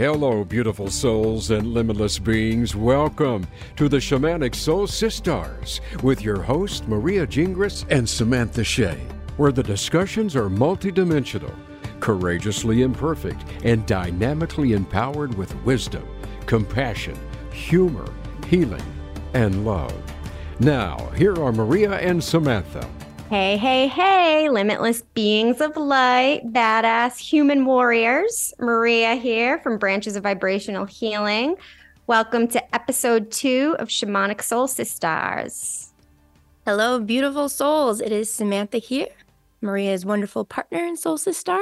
Hello, beautiful souls and limitless beings. Welcome to the Shamanic Soul Sisters with your host, Maria Gingras and Samantha Shea, where the discussions are multidimensional, courageously imperfect, and dynamically empowered with wisdom, compassion, humor, healing, and love. Now, here are Maria and Samantha. Hey, hey, hey, limitless beings of light, badass human warriors. Maria here from Branches of Vibrational Healing. Welcome to episode two of Shamanic Soul Sisters. Hello, beautiful souls. It is Samantha here, Maria's wonderful partner and soul sister.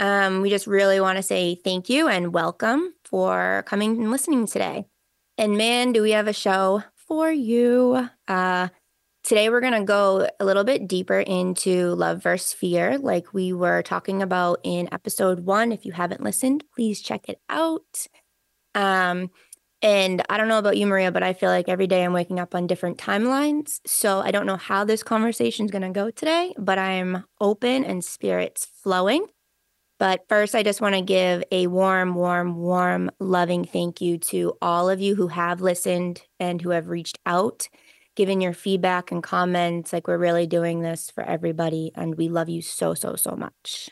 Um, we just really want to say thank you and welcome for coming and listening today. And man, do we have a show for you. Uh, Today, we're going to go a little bit deeper into love versus fear, like we were talking about in episode one. If you haven't listened, please check it out. Um, and I don't know about you, Maria, but I feel like every day I'm waking up on different timelines. So I don't know how this conversation is going to go today, but I'm open and spirits flowing. But first, I just want to give a warm, warm, warm, loving thank you to all of you who have listened and who have reached out giving your feedback and comments. Like we're really doing this for everybody. And we love you so, so, so much.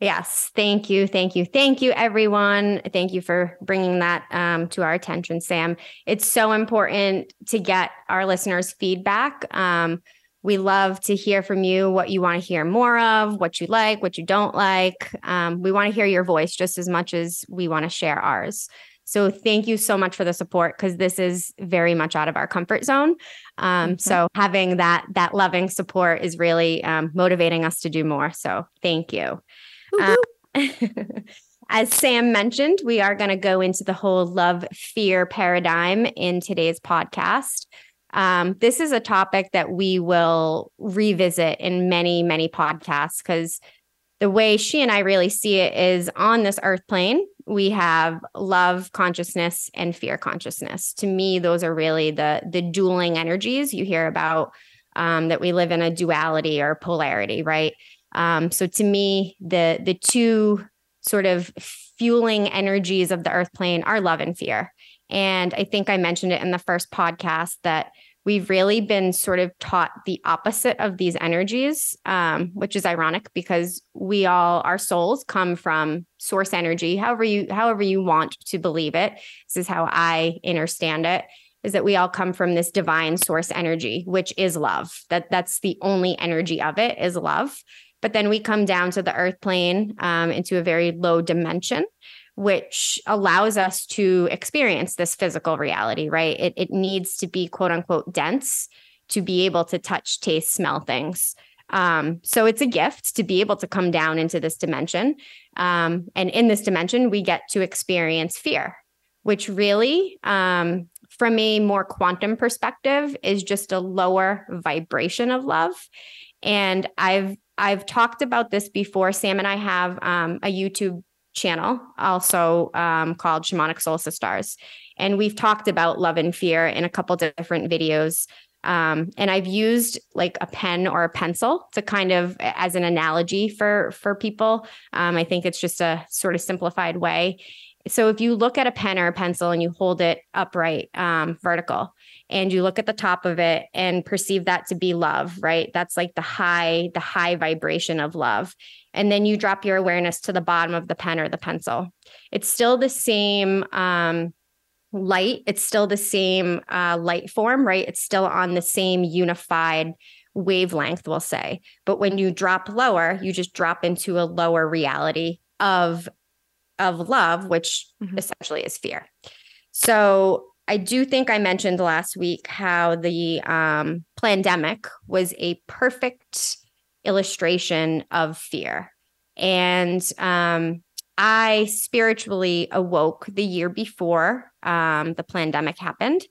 Yes. Thank you. Thank you. Thank you, everyone. Thank you for bringing that um, to our attention, Sam. It's so important to get our listeners' feedback. Um, we love to hear from you what you want to hear more of, what you like, what you don't like. Um, we want to hear your voice just as much as we want to share ours. So thank you so much for the support because this is very much out of our comfort zone. Um, mm-hmm. So having that that loving support is really um, motivating us to do more. So thank you. Um, as Sam mentioned, we are going to go into the whole love fear paradigm in today's podcast. Um, this is a topic that we will revisit in many, many podcasts because the way she and I really see it is on this earth plane, we have love consciousness and fear consciousness. To me, those are really the the dueling energies you hear about um, that we live in a duality or polarity, right? Um, so to me, the the two sort of fueling energies of the earth plane are love and fear. And I think I mentioned it in the first podcast that we've really been sort of taught the opposite of these energies, um, which is ironic because we all our souls come from source energy. However you however you want to believe it, this is how I understand it. Is that we all come from this divine source energy, which is love. That that's the only energy of it is love. But then we come down to the earth plane um, into a very low dimension which allows us to experience this physical reality, right? It, it needs to be quote unquote dense to be able to touch, taste, smell things. Um, so it's a gift to be able to come down into this dimension. Um, and in this dimension, we get to experience fear, which really, um, from a more quantum perspective, is just a lower vibration of love. And I've I've talked about this before. Sam and I have um, a YouTube channel, also um, called Shamanic Soul Sisters. And we've talked about love and fear in a couple different videos. Um, and I've used like a pen or a pencil to kind of as an analogy for for people. Um, I think it's just a sort of simplified way. So if you look at a pen or a pencil and you hold it upright, um, vertical, and you look at the top of it and perceive that to be love, right? That's like the high, the high vibration of love. And then you drop your awareness to the bottom of the pen or the pencil. It's still the same um, light. It's still the same uh, light form, right? It's still on the same unified wavelength, we'll say. But when you drop lower, you just drop into a lower reality of of love, which mm-hmm. essentially is fear. So I do think I mentioned last week how the um, pandemic was a perfect illustration of fear. And um, I spiritually awoke the year before um, the pandemic happened.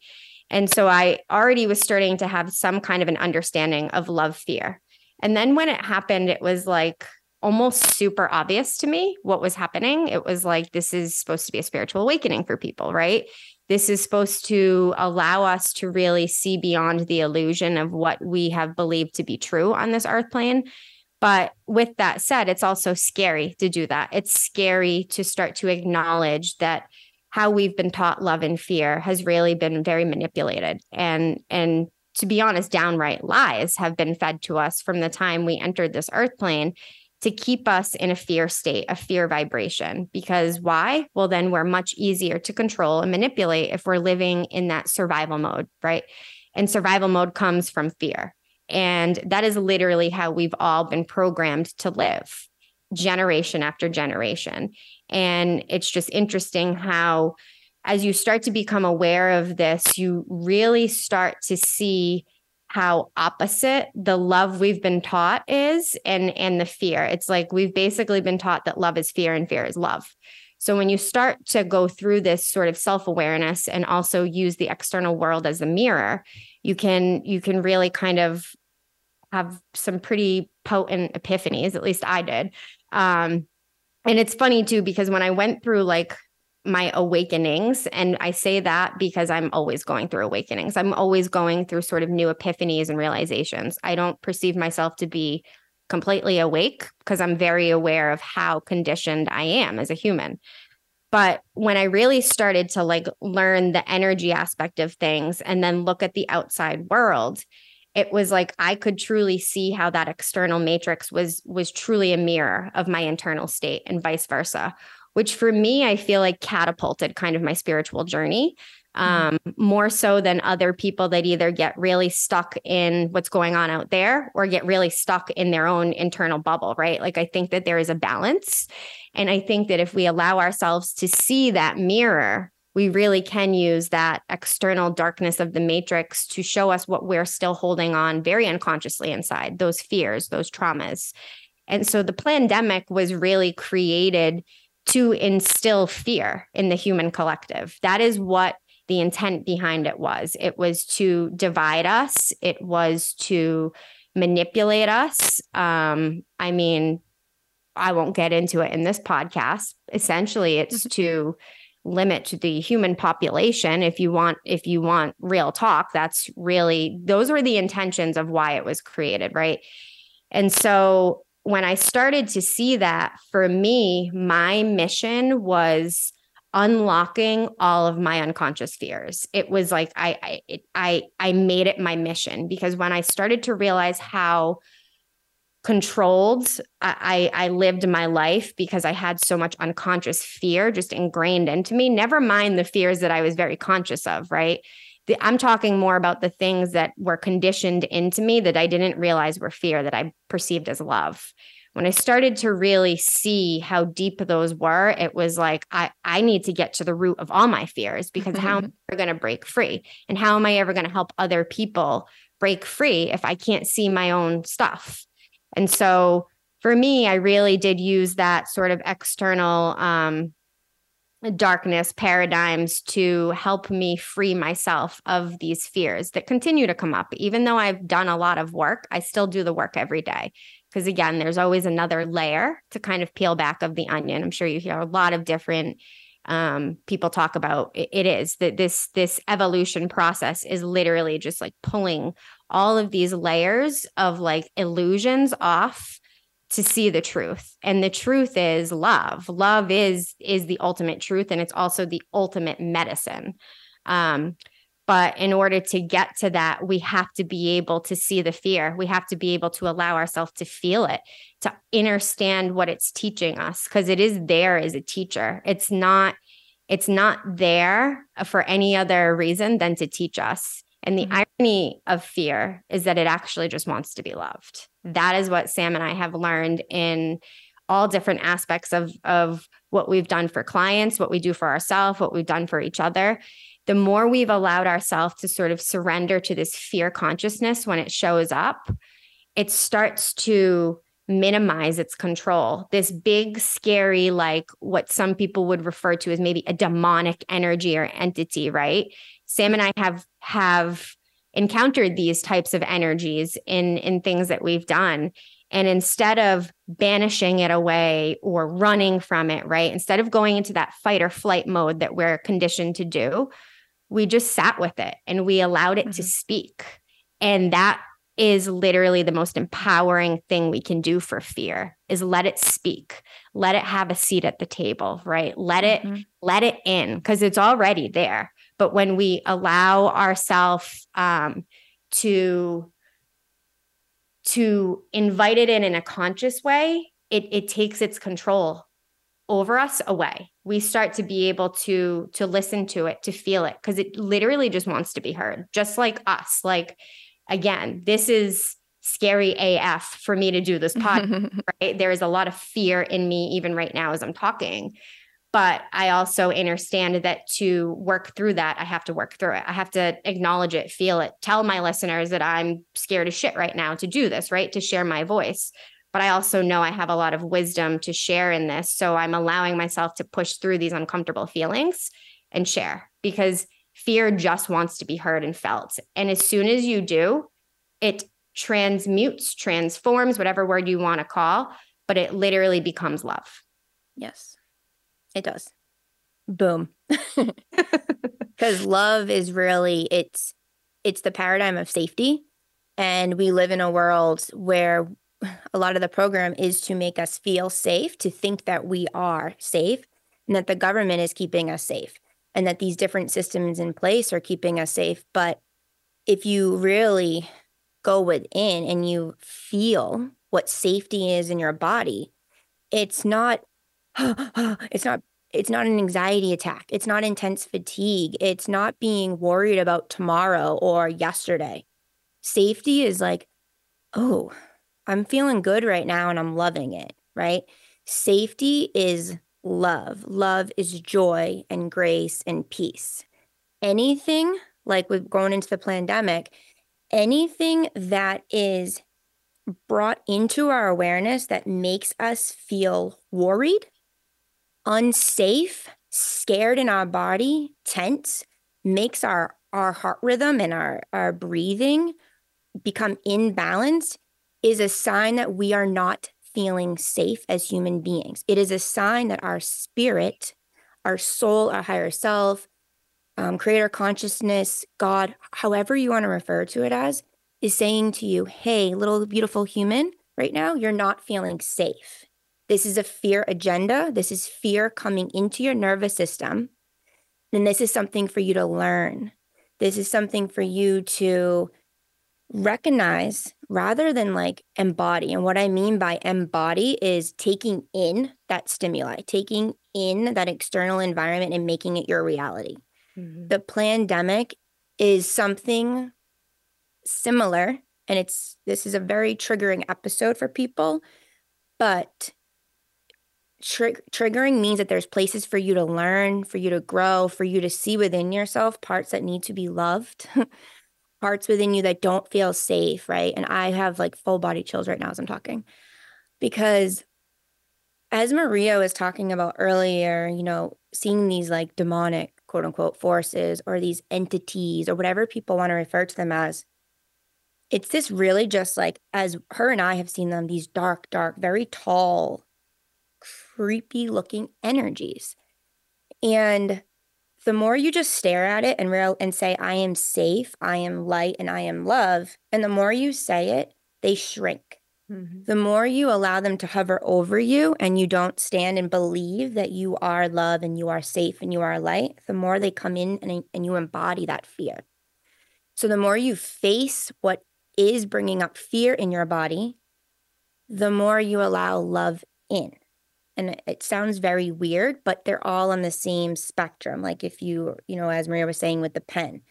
And so I already was starting to have some kind of an understanding of love fear. And then when it happened, it was like, almost super obvious to me what was happening. It was like, this is supposed to be a spiritual awakening for people, right? This is supposed to allow us to really see beyond the illusion of what we have believed to be true on this earth plane. But with that said, it's also scary to do that. It's scary to start to acknowledge that how we've been taught love and fear has really been very manipulated and and to be honest downright lies have been fed to us from the time we entered this earth plane to keep us in a fear state, a fear vibration. Because why? Well, then we're much easier to control and manipulate if we're living in that survival mode, right? And survival mode comes from fear. And that is literally how we've all been programmed to live generation after generation. And it's just interesting how, as you start to become aware of this, you really start to see how opposite the love we've been taught is and and the fear. It's like we've basically been taught that love is fear and fear is love. So when you start to go through this sort of self-awareness and also use the external world as a mirror you can you can really kind of have some pretty potent epiphanies at least i did. Um and it's funny too because when i went through like my awakenings. And I say that because I'm always going through awakenings. I'm always going through sort of new epiphanies and realizations. I don't perceive myself to be completely awake because I'm very aware of how conditioned I am as a human. But when I really started to like learn the energy aspect of things and then look at the outside world, it was like I could truly see how that external matrix was was truly a mirror of my internal state and vice versa which for me, I feel like catapulted kind of my spiritual journey mm-hmm. um, more so than other people that either get really stuck in what's going on out there or get really stuck in their own internal bubble, right? Like, I think that there is a balance. And I think that if we allow ourselves to see that mirror, we really can use that external darkness of the matrix to show us what we're still holding on very unconsciously inside those fears, those traumas. And so the pandemic was really created to instill fear in the human collective. That is what the intent behind it was. It was to divide us, it was to manipulate us. Um, I mean, I won't get into it in this podcast. Essentially, it's mm-hmm. to limit the human population if you want if you want real talk that's really those were the intentions of why it was created right and so when I started to see that, for me, my mission was unlocking all of my unconscious fears. It was like I I it, I I made it my mission because when I started to realize how controlled I, I lived my life because I had so much unconscious fear just ingrained into me. Never mind the fears that I was very conscious of, right? The, I'm talking more about the things that were conditioned into me that I didn't realize were fear that I perceived as love when I started to really see how deep those were, it was like I I need to get to the root of all my fears because how am I going to break free? And how am I ever going to help other people break free if I can't see my own stuff? And so for me, I really did use that sort of external um, darkness paradigms to help me free myself of these fears that continue to come up. Even though I've done a lot of work, I still do the work every day because again there's always another layer to kind of peel back of the onion i'm sure you hear a lot of different um, people talk about it, it is that this this evolution process is literally just like pulling all of these layers of like illusions off to see the truth and the truth is love love is is the ultimate truth and it's also the ultimate medicine um but in order to get to that, we have to be able to see the fear. We have to be able to allow ourselves to feel it, to understand what it's teaching us, because it is there as a teacher. It's not, it's not there for any other reason than to teach us. And the mm-hmm. irony of fear is that it actually just wants to be loved. That is what Sam and I have learned in all different aspects of, of what we've done for clients, what we do for ourselves, what we've done for each other the more we've allowed ourselves to sort of surrender to this fear consciousness when it shows up, it starts to minimize its control. This big, scary, like what some people would refer to as maybe a demonic energy or entity, right? Sam and I have have encountered these types of energies in in things that we've done and instead of banishing it away or running from it right instead of going into that fight or flight mode that we're conditioned to do we just sat with it and we allowed it mm-hmm. to speak. And that is literally the most empowering thing we can do for fear is let it speak let it have a seat at the table right let mm-hmm. it let it in because it's already there but when we allow ourselves um, to to invite it in in a conscious way it it takes its control over us away. We start to be able to to listen to it to feel it because it literally just wants to be heard just like us. Like again this is scary af for me to do this podcast right? There is a lot of fear in me even right now as i'm talking but i also understand that to work through that i have to work through it i have to acknowledge it feel it tell my listeners that i'm scared as shit right now to do this right to share my voice but I also know I have a lot of wisdom to share in this. So I'm allowing myself to push through these uncomfortable feelings and share because fear just wants to be heard and felt. And as soon as you do, it transmutes, transforms, whatever word you want to call, but it literally becomes love. Yes, it does. Boom. Because love is really it's it's the paradigm of safety and we live in a world where a lot of the program is to make us feel safe, to think that we are safe, and that the government is keeping us safe, and that these different systems in place are keeping us safe. But if you really go within and you feel what safety is in your body, it's not, it's not. It's not an anxiety attack. It's not intense fatigue. It's not being worried about tomorrow or yesterday. Safety is like, oh, I'm feeling good right now and I'm loving it, right? Safety is love. Love is joy and grace and peace. Anything like we've going into the pandemic, anything that is brought into our awareness that makes us feel worried, unsafe, scared in our body, tense, makes our our heart rhythm and our our breathing become imbalanced is a sign that we are not feeling safe as human beings. It is a sign that our spirit, our soul, our higher self, um, creator consciousness, God, however you want to refer to it as, is saying to you, hey, little beautiful human, right now, you're not feeling safe. This is a fear agenda. This is fear coming into your nervous system. And this is something for you to learn. This is something for you to recognize rather than like embody. And what I mean by embody is taking in that stimuli, taking in that external environment and making it your reality. Mm-hmm. The pandemic is something similar. And it's this is a very triggering episode for people, but Tr- triggering means that there's places for you to learn, for you to grow, for you to see within yourself parts that need to be loved, parts within you that don't feel safe, right? And I have like full body chills right now as I'm talking because as Maria was talking about earlier, you know, seeing these like demonic quote unquote forces or these entities or whatever people want to refer to them as, it's this really just like, as her and I have seen them, these dark, dark, very tall, creepy looking energies. And the more you just stare at it and real and say i am safe i am light and i am love and the more you say it they shrink mm-hmm. the more you allow them to hover over you and you don't stand and believe that you are love and you are safe and you are light the more they come in and, and you embody that fear so the more you face what is bringing up fear in your body the more you allow love in and it sounds very weird but they're all on the same spectrum. Like if you you know as maria was saying with the pen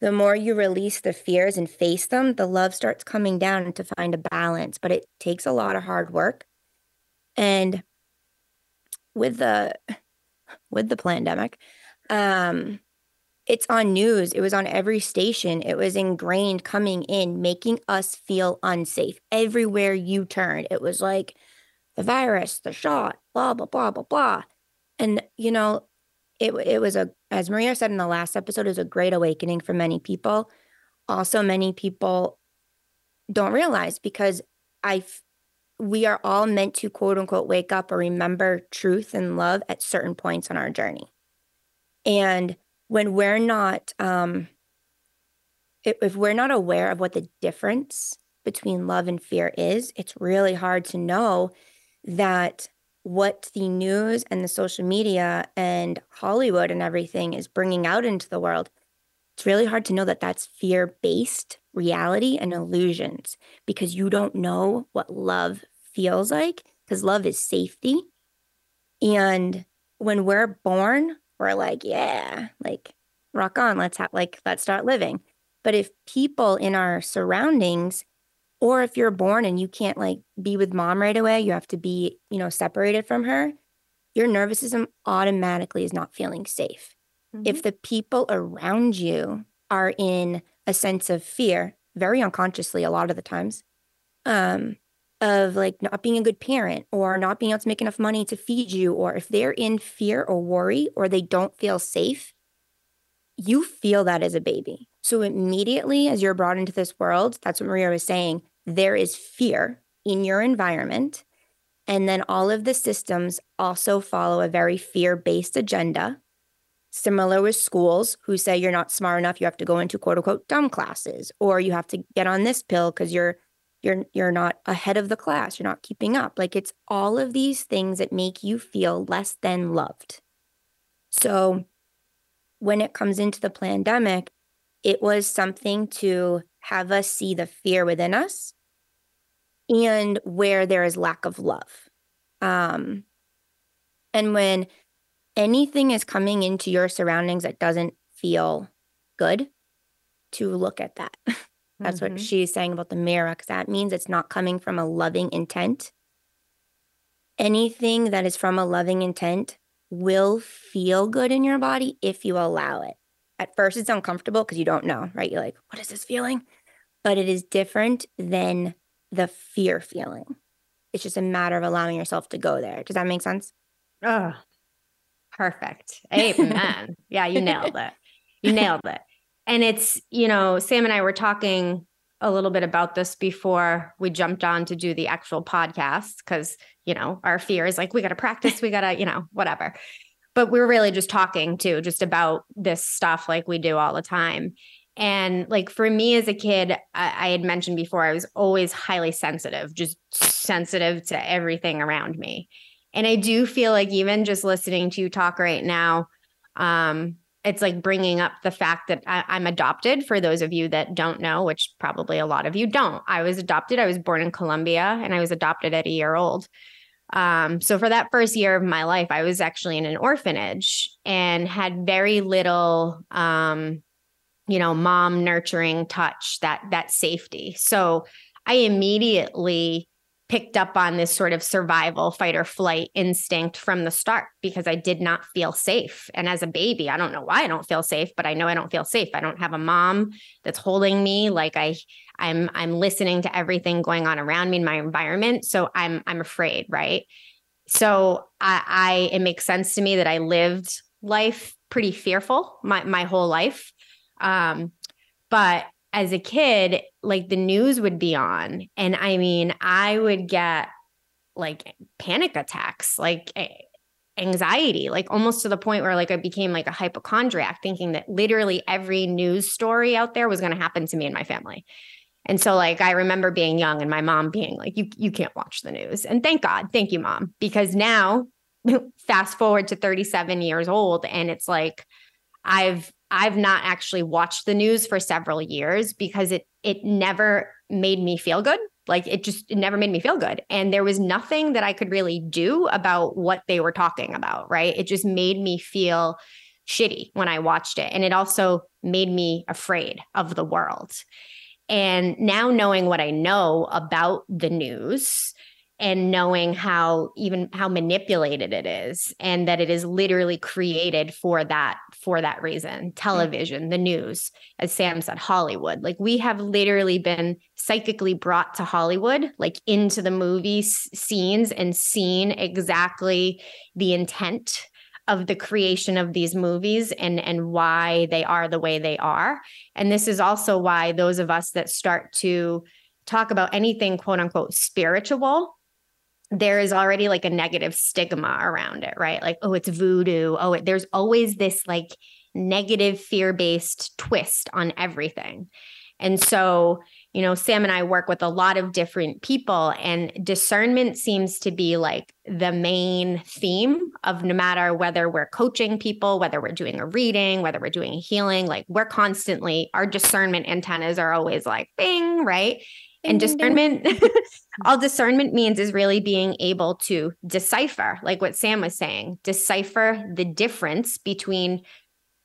the more you release the fears and face them the love starts coming down to find a balance but it takes a lot of hard work. And with the with the pandemic um it's on news. It was on every station. It was ingrained coming in making us feel unsafe. Everywhere you turned it was like the virus, the shot, blah, blah, blah, blah, blah. And, you know, it, it was a, as Maria said in the last episode, it was a great awakening for many people. Also, many people don't realize because I, we are all meant to quote unquote wake up or remember truth and love at certain points on our journey. And when we're not, um, if, if we're not aware of what the difference between love and fear is, it's really hard to know that what the news and the social media and Hollywood and everything is bringing out into the world, it's really hard to know that that's fear based reality and illusions because you don't know what love feels like because love is safety. And when we're born, we're like, yeah, like rock on, let's have like let's start living. But if people in our surroundings or if you're born and you can't like be with mom right away, you have to be, you know, separated from her, your nervous system automatically is not feeling safe. Mm-hmm. If the people around you are in a sense of fear, very unconsciously a lot of the times, um, of like not being a good parent or not being able to make enough money to feed you, or if they're in fear or worry or they don't feel safe, you feel that as a baby. So immediately as you're brought into this world, that's what Maria was saying, there is fear in your environment. And then all of the systems also follow a very fear based agenda. Similar with schools who say you're not smart enough, you have to go into quote unquote dumb classes, or you have to get on this pill because you're you're you're not ahead of the class, you're not keeping up. Like it's all of these things that make you feel less than loved. So when it comes into the pandemic, it was something to have us see the fear within us and where there is lack of love. Um, and when anything is coming into your surroundings that doesn't feel good, to look at that. That's mm-hmm. what she's saying about the mirror, because that means it's not coming from a loving intent. Anything that is from a loving intent will feel good in your body if you allow it at first it's uncomfortable because you don't know, right? You're like, what is this feeling? But it is different than the fear feeling. It's just a matter of allowing yourself to go there. Does that make sense? Oh, perfect. Amen. yeah, you nailed it. You nailed it. And it's, you know, Sam and I were talking a little bit about this before we jumped on to do the actual podcast because, you know, our fear is like, we got to practice, we got to, you know, whatever but we are really just talking too, just about this stuff like we do all the time. And like for me as a kid, I, I, had mentioned before, I was always highly sensitive, just sensitive to everything around me. And I do feel like even just listening to you talk right now, um, it's like bringing up the fact that I, I'm adopted. For those of you that don't know, which probably a lot of you don't, I was adopted. I was born in Colombia and I was adopted at a year old. Um, so for that first year of my life, I was actually in an orphanage and had very little, um, you know, mom nurturing touch, that that safety. So I immediately picked up on this sort of survival fight or flight instinct from the start because I did not feel safe. And as a baby, I don't know why I don't feel safe, but I know I don't feel safe. I don't have a mom that's holding me like I I'm I'm listening to everything going on around me in my environment, so I'm I'm afraid, right? So I, I it makes sense to me that I lived life pretty fearful my my whole life. Um but as a kid, like the news would be on. And I mean, I would get like panic attacks, like anxiety, like almost to the point where like I became like a hypochondriac, thinking that literally every news story out there was going to happen to me and my family. And so like I remember being young and my mom being like, you you can't watch the news. And thank God, thank you, mom, because now fast forward to 37 years old and it's like I've I've not actually watched the news for several years because it it never made me feel good. Like it just it never made me feel good. And there was nothing that I could really do about what they were talking about, right? It just made me feel shitty when I watched it. And it also made me afraid of the world. And now knowing what I know about the news, and knowing how even how manipulated it is and that it is literally created for that for that reason. Television the news as sam said hollywood. Like we have literally been psychically brought to hollywood like into the movie scenes and seen exactly the intent of the creation of these movies and and why they are the way they are. And this is also why those of us that start to talk about anything quote unquote spiritual there is already like a negative stigma around it, right? Like, oh, it's voodoo. Oh, it, there's always this like negative fear based twist on everything. And so, you know, Sam and I work with a lot of different people, and discernment seems to be like the main theme of no matter whether we're coaching people, whether we're doing a reading, whether we're doing a healing, like we're constantly, our discernment antennas are always like bing, right? And discernment all discernment means is really being able to decipher like what sam was saying decipher the difference between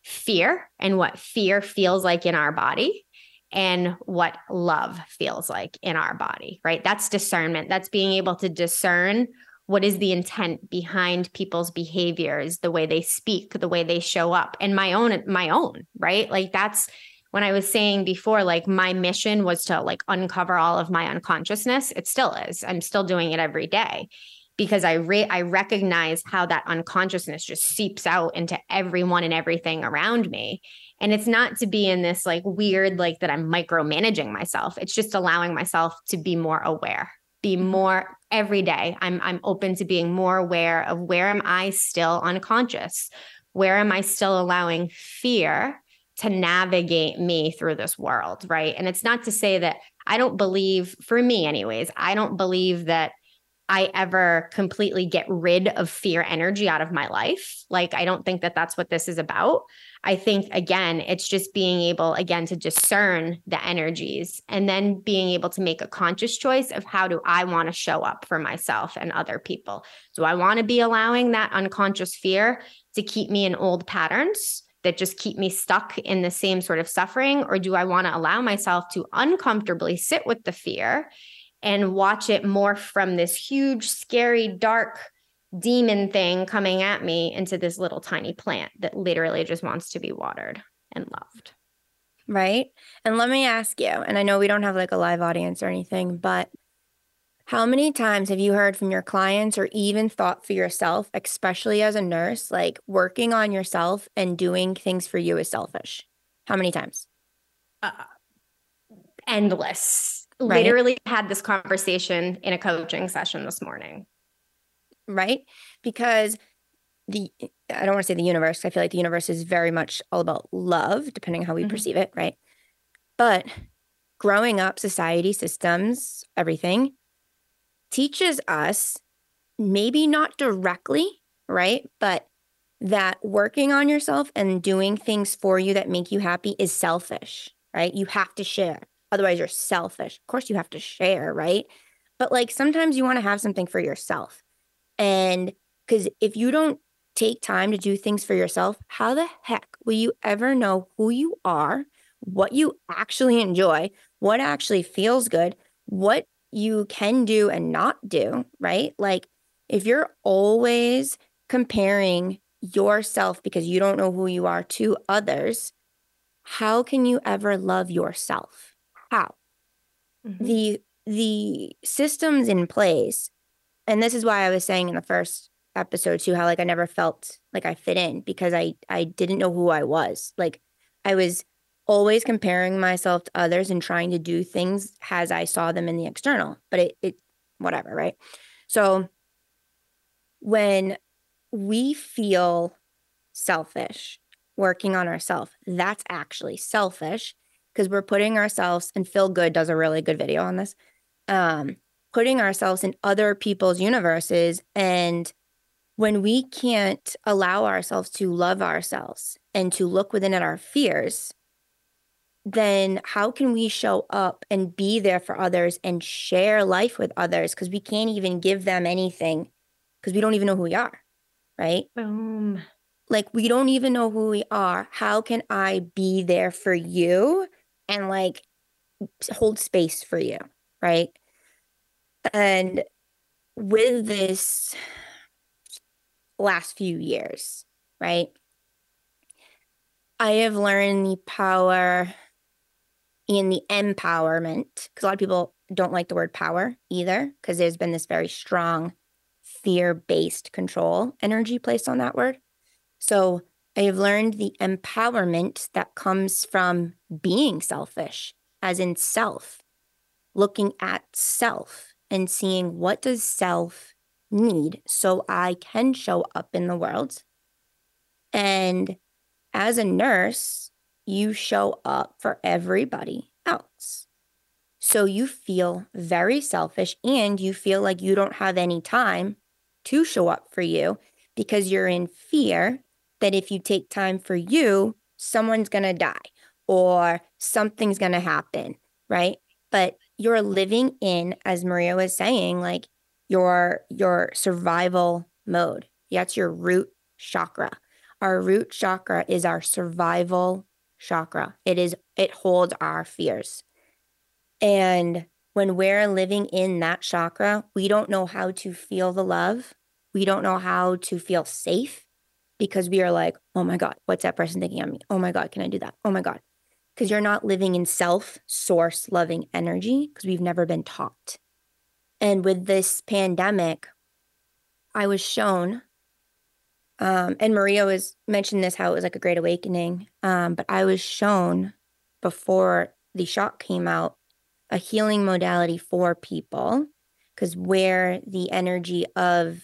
fear and what fear feels like in our body and what love feels like in our body, right? That's discernment. That's being able to discern what is the intent behind people's behaviors, the way they speak, the way they show up, and my own, my own, right? Like that's when I was saying before, like my mission was to like uncover all of my unconsciousness. It still is. I'm still doing it every day because I re- I recognize how that unconsciousness just seeps out into everyone and everything around me. And it's not to be in this like weird, like that I'm micromanaging myself. It's just allowing myself to be more aware, be mm-hmm. more every day. I'm I'm open to being more aware of where am I still unconscious? Where am I still allowing fear to navigate me through this world? Right. And it's not to say that I don't believe, for me, anyways, I don't believe that I ever completely get rid of fear energy out of my life. Like, I don't think that that's what this is about. I think, again, it's just being able, again, to discern the energies and then being able to make a conscious choice of how do I want to show up for myself and other people. Do I want to be allowing that unconscious fear to keep me in old patterns? That just keep me stuck in the same sort of suffering? Or do I want to allow myself to uncomfortably sit with the fear and watch it morph from this huge, scary, dark demon thing coming at me into this little tiny plant that literally just wants to be watered and loved. Right. And let me ask you, and I know we don't have like a live audience or anything, but how many times have you heard from your clients or even thought for yourself, especially as a nurse, like working on yourself and doing things for you is selfish? How many times? Uh, endless right? literally had this conversation in a coaching session this morning. Right? Because the I don't want to say the universe. I feel like the universe is very much all about love, depending on how we mm-hmm. perceive it, right? But growing up, society, systems, everything teaches us maybe not directly, right? But that working on yourself and doing things for you that make you happy is selfish, right? You have to share. Otherwise, you're selfish. Of course, you have to share, right? But like sometimes you want to have something for yourself. And because if you don't take time to do things for yourself, how the heck will you ever know who you are, what you actually enjoy, what actually feels good, what you can do and not do, right? Like if you're always comparing yourself because you don't know who you are to others, how can you ever love yourself? how mm-hmm. the the systems in place and this is why i was saying in the first episode too how like i never felt like i fit in because i i didn't know who i was like i was always comparing myself to others and trying to do things as i saw them in the external but it it whatever right so when we feel selfish working on ourselves that's actually selfish because we're putting ourselves and Phil Good does a really good video on this. Um, putting ourselves in other people's universes and when we can't allow ourselves to love ourselves and to look within at our fears, then how can we show up and be there for others and share life with others? Because we can't even give them anything because we don't even know who we are, right? Boom. Like we don't even know who we are. How can I be there for you and like hold space for you, right? And with this last few years, right? I have learned the power in the empowerment because a lot of people don't like the word power either because there's been this very strong fear based control energy placed on that word. So I have learned the empowerment that comes from being selfish, as in self, looking at self and seeing what does self need so I can show up in the world. And as a nurse, you show up for everybody else. So you feel very selfish and you feel like you don't have any time to show up for you because you're in fear that if you take time for you, someone's going to die or something's going to happen, right? But you're living in as Maria was saying like your your survival mode. That's your root chakra. Our root chakra is our survival chakra. It is it holds our fears. And when we're living in that chakra, we don't know how to feel the love. We don't know how to feel safe because we are like, oh my God, what's that person thinking of me? Oh my God, can I do that? Oh my God. Because you're not living in self source loving energy because we've never been taught. And with this pandemic, I was shown, um, and Maria was mentioned this how it was like a great awakening. Um, but I was shown before the shock came out a healing modality for people because where the energy of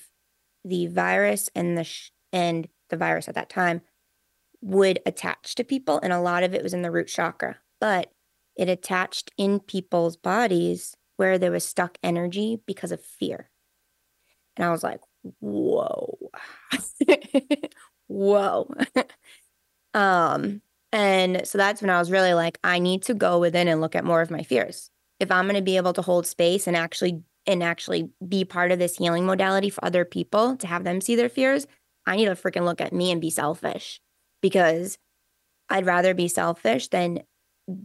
the virus and the sh- and the virus at that time would attach to people and a lot of it was in the root chakra but it attached in people's bodies where there was stuck energy because of fear and i was like whoa. Whoa. Um and so that's when i was really like i need to go within and look at more of my fears. If I'm going to be able to hold space and actually and actually be part of this healing modality for other people to have them see their fears, I need to freaking look at me and be selfish because I'd rather be selfish than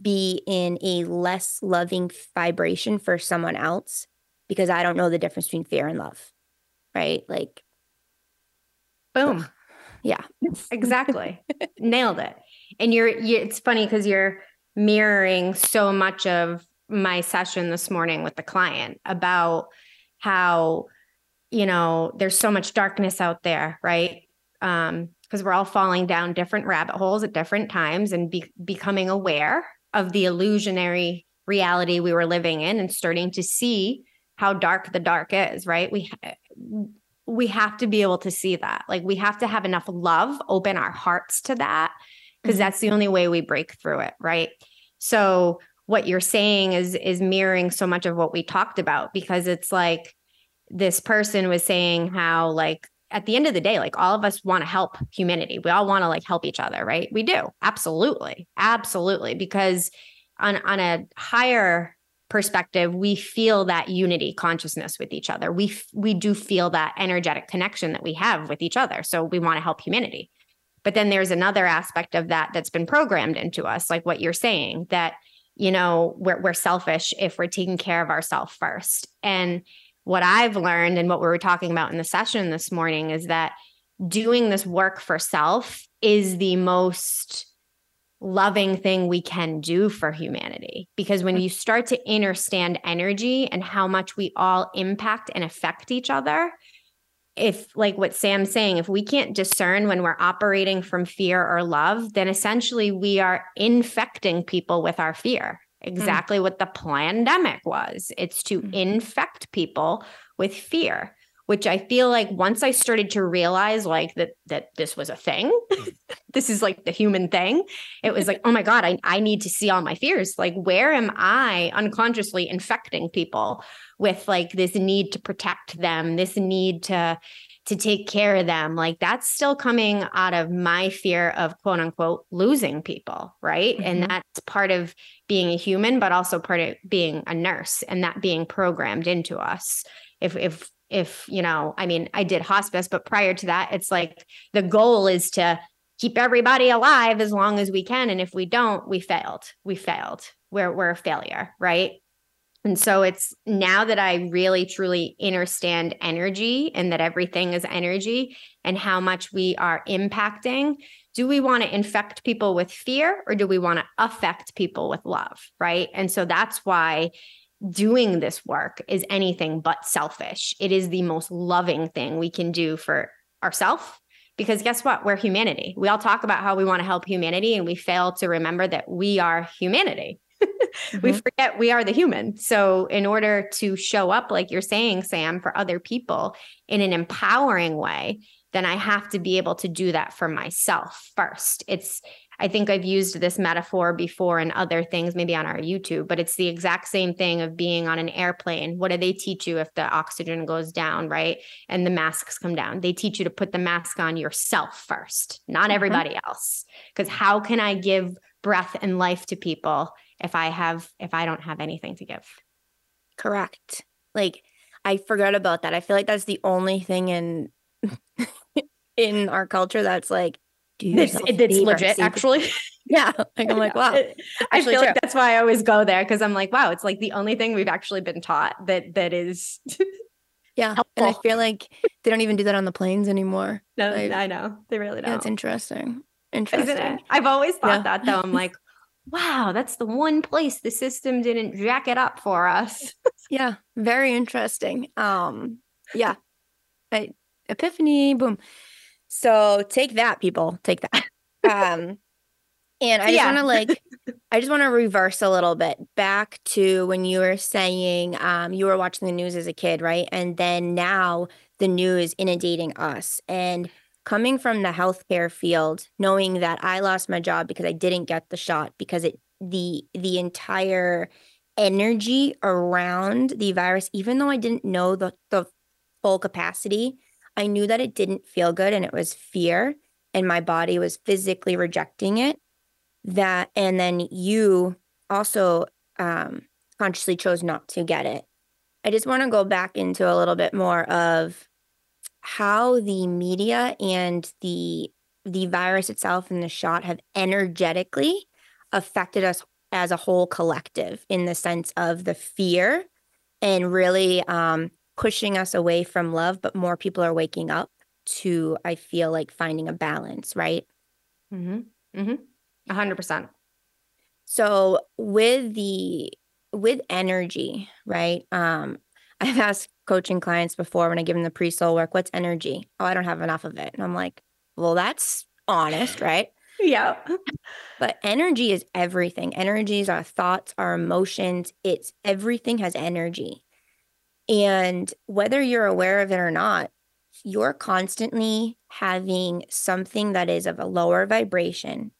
be in a less loving vibration for someone else because I don't know the difference between fear and love. Right? Like boom. Yeah. exactly. Nailed it. And you're you, it's funny cuz you're mirroring so much of my session this morning with the client about how you know there's so much darkness out there right um because we're all falling down different rabbit holes at different times and be- becoming aware of the illusionary reality we were living in and starting to see how dark the dark is right we we have to be able to see that. Like we have to have enough love open our hearts to that because mm-hmm. that's the only way we break through it right? So what you're saying is is mirroring so much of what we talked about because it's like this person was saying how like at the end of the day like all of us want to help humanity. We all want to like help each other right? We do. Absolutely. Absolutely. Because on on a higher perspective we feel that unity consciousness with each other. We we do feel that energetic connection that we have with each other. So we want to help humanity. But then there's another aspect of that that's been programmed into us like what you're saying that you know, we're, we're selfish if we're taking care of ourselves first. And what I've learned and what we were talking about in the session this morning is that doing this work for self is the most loving thing we can do for humanity. Because when mm. you start to understand energy and how much we all impact and affect each other, if like what Sam's saying, if we can't discern when we're operating from fear or love, then essentially we are infecting people with our fear. Hmm. Exactly mm. what the pandemic was. It's to mm. infect people with fear, which I feel like once I started to realize like that that this was a thing, this is like the human thing. It was like, oh my God, I, I need to see all my fears. Like, where am I unconsciously infecting people? with like this need to protect them, this need to to take care of them. Like that's still coming out of my fear of quote unquote losing people, right? Mm-hmm. And that's part of being a human, but also part of being a nurse and that being programmed into us. If if if, you know, I mean, I did hospice, but prior to that, it's like the goal is to keep everybody alive as long as we can. And if we don't, we failed. We failed. We're we're a failure, right? And so it's now that I really truly understand energy and that everything is energy and how much we are impacting. Do we want to infect people with fear or do we want to affect people with love? Right. And so that's why doing this work is anything but selfish. It is the most loving thing we can do for ourselves because guess what? We're humanity. We all talk about how we want to help humanity and we fail to remember that we are humanity mm-hmm. we forget we are the human. So, in order to show up, like you're saying, Sam, for other people in an empowering way, then I have to be able to do that for myself first. It's I think I've used this metaphor before in other things, maybe on our YouTube, but it's the exact same thing of being on an airplane. What do they teach you if the oxygen goes down, right? And the masks come down? They teach you to put the mask on yourself first, not mm-hmm. everybody else. Because how can I give breath and life to people if I have, if I don't have anything to give? Correct. Like, I forgot about that. I feel like that's the only thing in in our culture that's like it's, it's legit actually. yeah like i'm like wow. I feel true. like that's why i always go there because i'm like wow it's like the only thing we've actually been taught that that is yeah helpful. and i feel like they don't even do that on the planes anymore. No like, i know. They really don't yeah, it's interesting. Interesting. I've always thought yeah. that though. I'm like wow that's the one place the system didn't jack it up for us. Yeah very interesting. Um yeah. I, epiphany boom so take that, people. Take that. Um, and I just yeah. want to like, I just want to reverse a little bit back to when you were saying um, you were watching the news as a kid, right? And then now the news inundating us. And coming from the healthcare field, knowing that I lost my job because I didn't get the shot because it the the entire energy around the virus, even though I didn't know the the full capacity, I knew that it didn't feel good and it was fear and my body was physically rejecting it. That, and then you also um, consciously chose not to get it. I just want to go back into a little bit more of how the media and the the virus itself and the shot have energetically affected us as a whole collective in the sense of the fear and really um, pushing us away from love, but more people are waking up to, I feel like, finding a balance, right? Mm-hmm. Mm-hmm. 100%. So with the, with energy, right? Um, I've asked coaching clients before when I give them the pre soul work, what's energy? Oh, I don't have enough of it. And I'm like, well, that's honest, right? yeah. But energy is everything. Energy is our thoughts, our emotions. It's everything has energy. And whether you're aware of it or not, you're constantly having something that is of a lower vibration.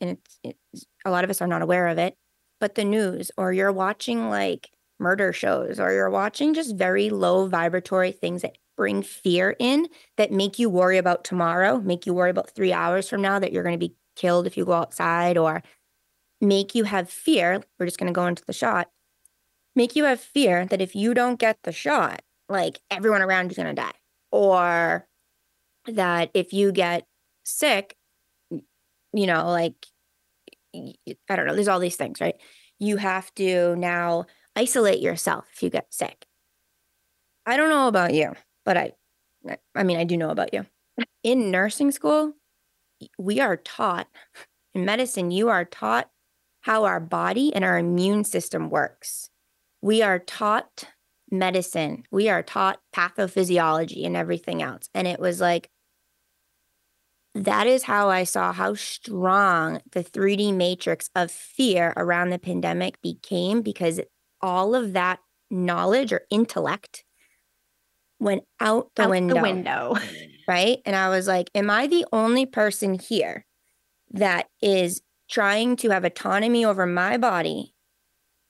And it's, it's, a lot of us are not aware of it, but the news, or you're watching like murder shows, or you're watching just very low vibratory things that bring fear in that make you worry about tomorrow, make you worry about three hours from now that you're going to be killed if you go outside, or make you have fear. We're just going to go into the shot make you have fear that if you don't get the shot, like everyone around you's going to die. Or that if you get sick, you know, like, I don't know, there's all these things, right? You have to now isolate yourself if you get sick. I don't know about you, but I, I mean, I do know about you. In nursing school, we are taught, in medicine, you are taught how our body and our immune system works we are taught medicine, we are taught pathophysiology and everything else. And it was like, that is how I saw how strong the 3D matrix of fear around the pandemic became because all of that knowledge or intellect went out the out window. The window. Right. And I was like, am I the only person here that is trying to have autonomy over my body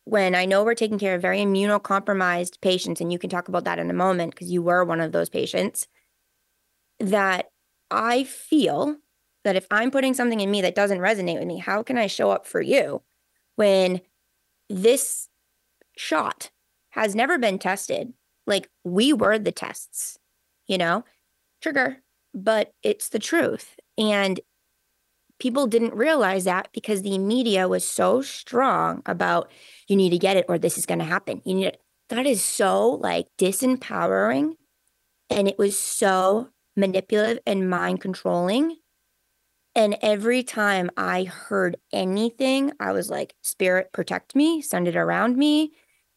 when I know we're taking care of very immunocompromised patients, and you can talk about that in a moment because you were one of those patients, that I feel that if I'm putting something in me that doesn't resonate with me, how can I show up for you when this shot has never been tested? Like we were the tests, you know, trigger, but it's the truth. And people didn't realize that because the media was so strong about you need to get it or this is going to happen. You need it. That is so like disempowering and it was so manipulative and mind controlling. And every time I heard anything, I was like, Spirit, protect me, send it around me,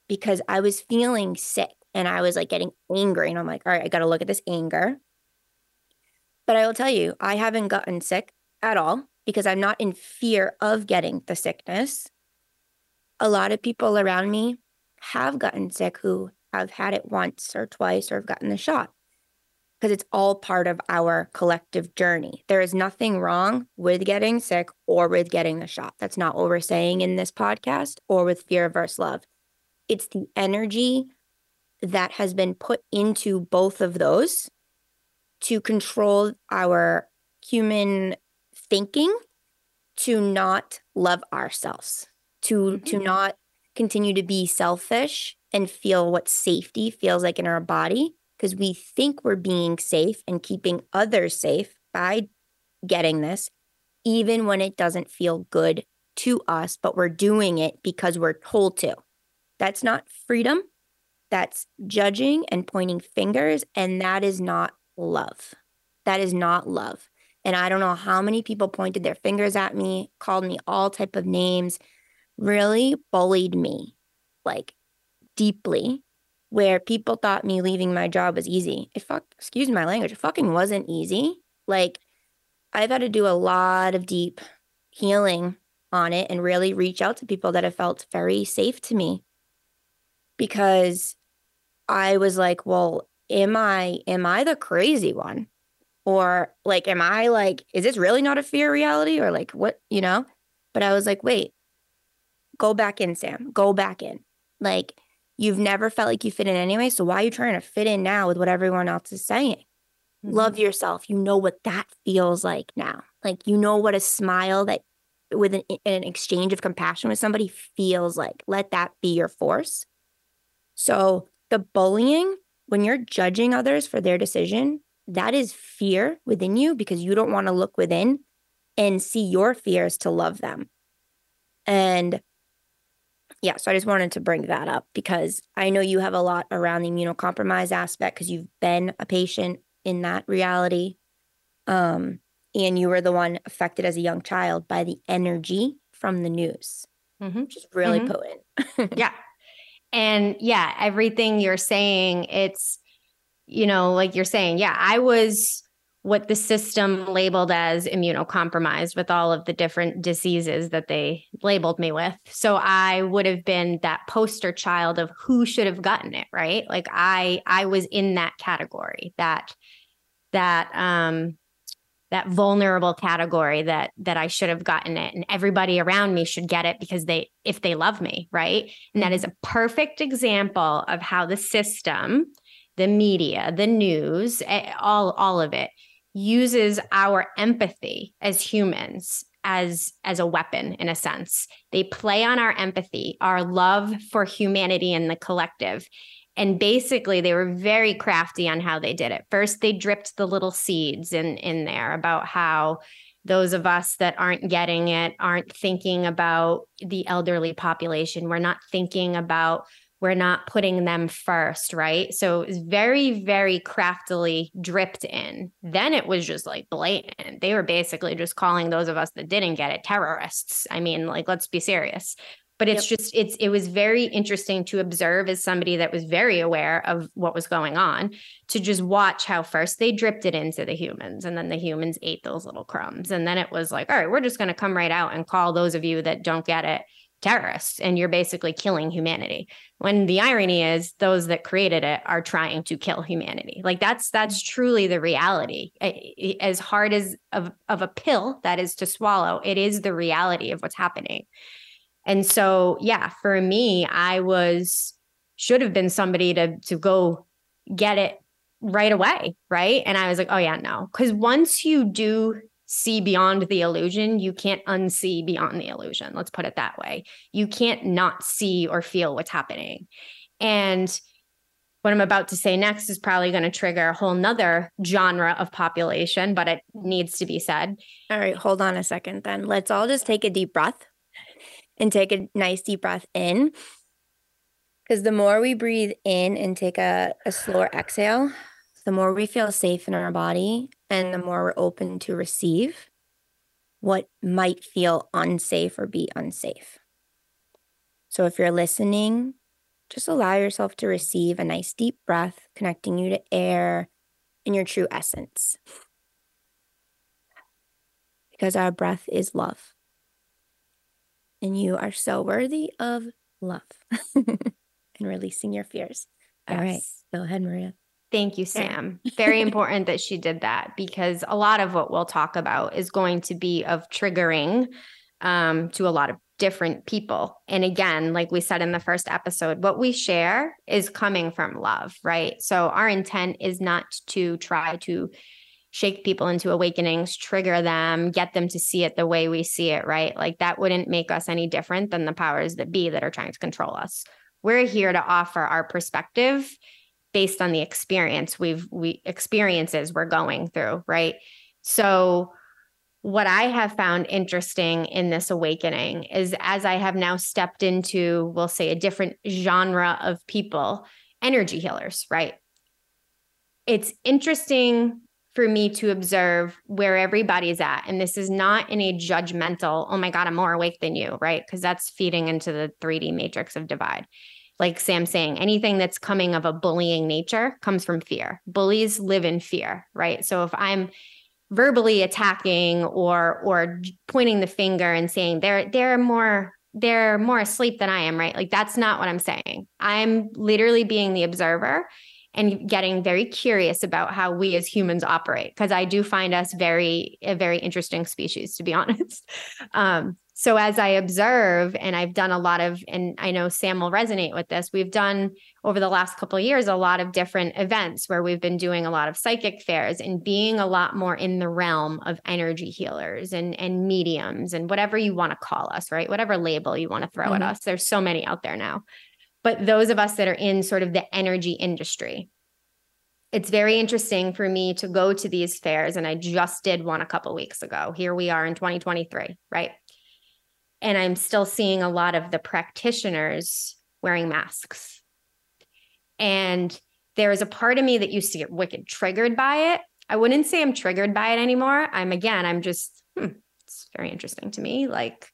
because I was feeling sick and I was like getting angry. And I'm like, all right, I got to look at this anger. But I will tell you, I haven't gotten sick at all because I'm not in fear of getting the sickness. A lot of people around me have gotten sick who have had it once or twice or have gotten the shot. because it's all part of our collective journey. There is nothing wrong with getting sick or with getting the shot. That's not what we're saying in this podcast or with fear versus love. It's the energy that has been put into both of those to control our human thinking to not love ourselves, to mm-hmm. to not continue to be selfish and feel what safety feels like in our body because we think we're being safe and keeping others safe by getting this, even when it doesn't feel good to us, but we're doing it because we're told to. That's not freedom. That's judging and pointing fingers. And that is not love. That is not love. And I don't know how many people pointed their fingers at me, called me all type of names, really bullied me like deeply where people thought me leaving my job was easy. It fuck, excuse my language, it fucking wasn't easy. Like, I've had to do a lot of deep healing on it and really reach out to people that have felt very safe to me because I was like, well, am I am I the crazy one? Or like am I like is this really not a fear reality or like what, you know? But I was like, wait. Go back in, Sam. Go back in. Like You've never felt like you fit in anyway. So why are you trying to fit in now with what everyone else is saying? Mm-hmm. Love yourself. You know what that feels like now. Like you know what a smile that with an, an exchange of compassion with somebody feels like. Let that be your force. So the bullying, when you're judging others for their decision, that is fear within you because you don't want to look within and see your fears to love them. And yeah, so I just wanted to bring that up because I know you have a lot around the immunocompromised aspect because you've been a patient in that reality. Um, and you were the one affected as a young child by the energy from the news, mm-hmm. which is really mm-hmm. potent. yeah. And yeah, everything you're saying, it's, you know, like you're saying, yeah, I was what the system labeled as immunocompromised with all of the different diseases that they labeled me with. So I would have been that poster child of who should have gotten it, right? Like I I was in that category, that that um that vulnerable category that that I should have gotten it and everybody around me should get it because they if they love me, right? And that is a perfect example of how the system the media, the news, all all of it uses our empathy as humans as as a weapon in a sense. They play on our empathy our love for humanity and the collective. And basically they were very crafty on how they did it. First they dripped the little seeds in in there about how those of us that aren't getting it aren't thinking about the elderly population we're not thinking about we're not putting them first, right? So it was very, very craftily dripped in. Then it was just like blatant. They were basically just calling those of us that didn't get it terrorists. I mean, like, let's be serious. But it's yep. just, it's, it was very interesting to observe as somebody that was very aware of what was going on to just watch how first they dripped it into the humans and then the humans ate those little crumbs. And then it was like, all right, we're just going to come right out and call those of you that don't get it terrorists and you're basically killing humanity. When the irony is those that created it are trying to kill humanity. Like that's that's truly the reality. As hard as of, of a pill that is to swallow it is the reality of what's happening. And so yeah for me i was should have been somebody to to go get it right away right? And i was like oh yeah no. Because once you do see beyond the illusion, you can't unsee beyond the illusion. Let's put it that way. You can't not see or feel what's happening. And what I'm about to say next is probably going to trigger a whole nother genre of population, but it needs to be said. All right, hold on a second then. Let's all just take a deep breath and take a nice deep breath in. Because the more we breathe in and take a, a slower exhale, the more we feel safe in our body and the more we're open to receive what might feel unsafe or be unsafe. So if you're listening, just allow yourself to receive a nice deep breath, connecting you to air and your true essence. Because our breath is love. And you are so worthy of love and releasing your fears. Yes. All right, go ahead, Maria. Thank you, Sam. Very important that she did that because a lot of what we'll talk about is going to be of triggering um, to a lot of different people. And again, like we said in the first episode, what we share is coming from love, right? So our intent is not to try to shake people into awakenings, trigger them, get them to see it the way we see it, right? Like that wouldn't make us any different than the powers that be that are trying to control us. We're here to offer our perspective based on the experience we've we experiences we're going through, right? So what I have found interesting in this awakening is as I have now stepped into, we'll say, a different genre of people, energy healers, right? It's interesting for me to observe where everybody's at. And this is not in a judgmental, oh my God, I'm more awake than you, right? Because that's feeding into the 3D matrix of divide. Like Sam saying, anything that's coming of a bullying nature comes from fear. Bullies live in fear, right? So if I'm verbally attacking or or pointing the finger and saying they're they're more they're more asleep than I am, right? Like that's not what I'm saying. I'm literally being the observer and getting very curious about how we as humans operate because I do find us very a very interesting species to be honest. Um, so as I observe and I've done a lot of and I know Sam will resonate with this. We've done over the last couple years a lot of different events where we've been doing a lot of psychic fairs and being a lot more in the realm of energy healers and and mediums and whatever you want to call us, right? Whatever label you want to throw mm-hmm. at us. There's so many out there now but those of us that are in sort of the energy industry. It's very interesting for me to go to these fairs, and I just did one a couple weeks ago. Here we are in 2023, right? And I'm still seeing a lot of the practitioners wearing masks. And there is a part of me that used to get wicked triggered by it. I wouldn't say I'm triggered by it anymore. I'm again, I'm just, hmm, it's very interesting to me. Like,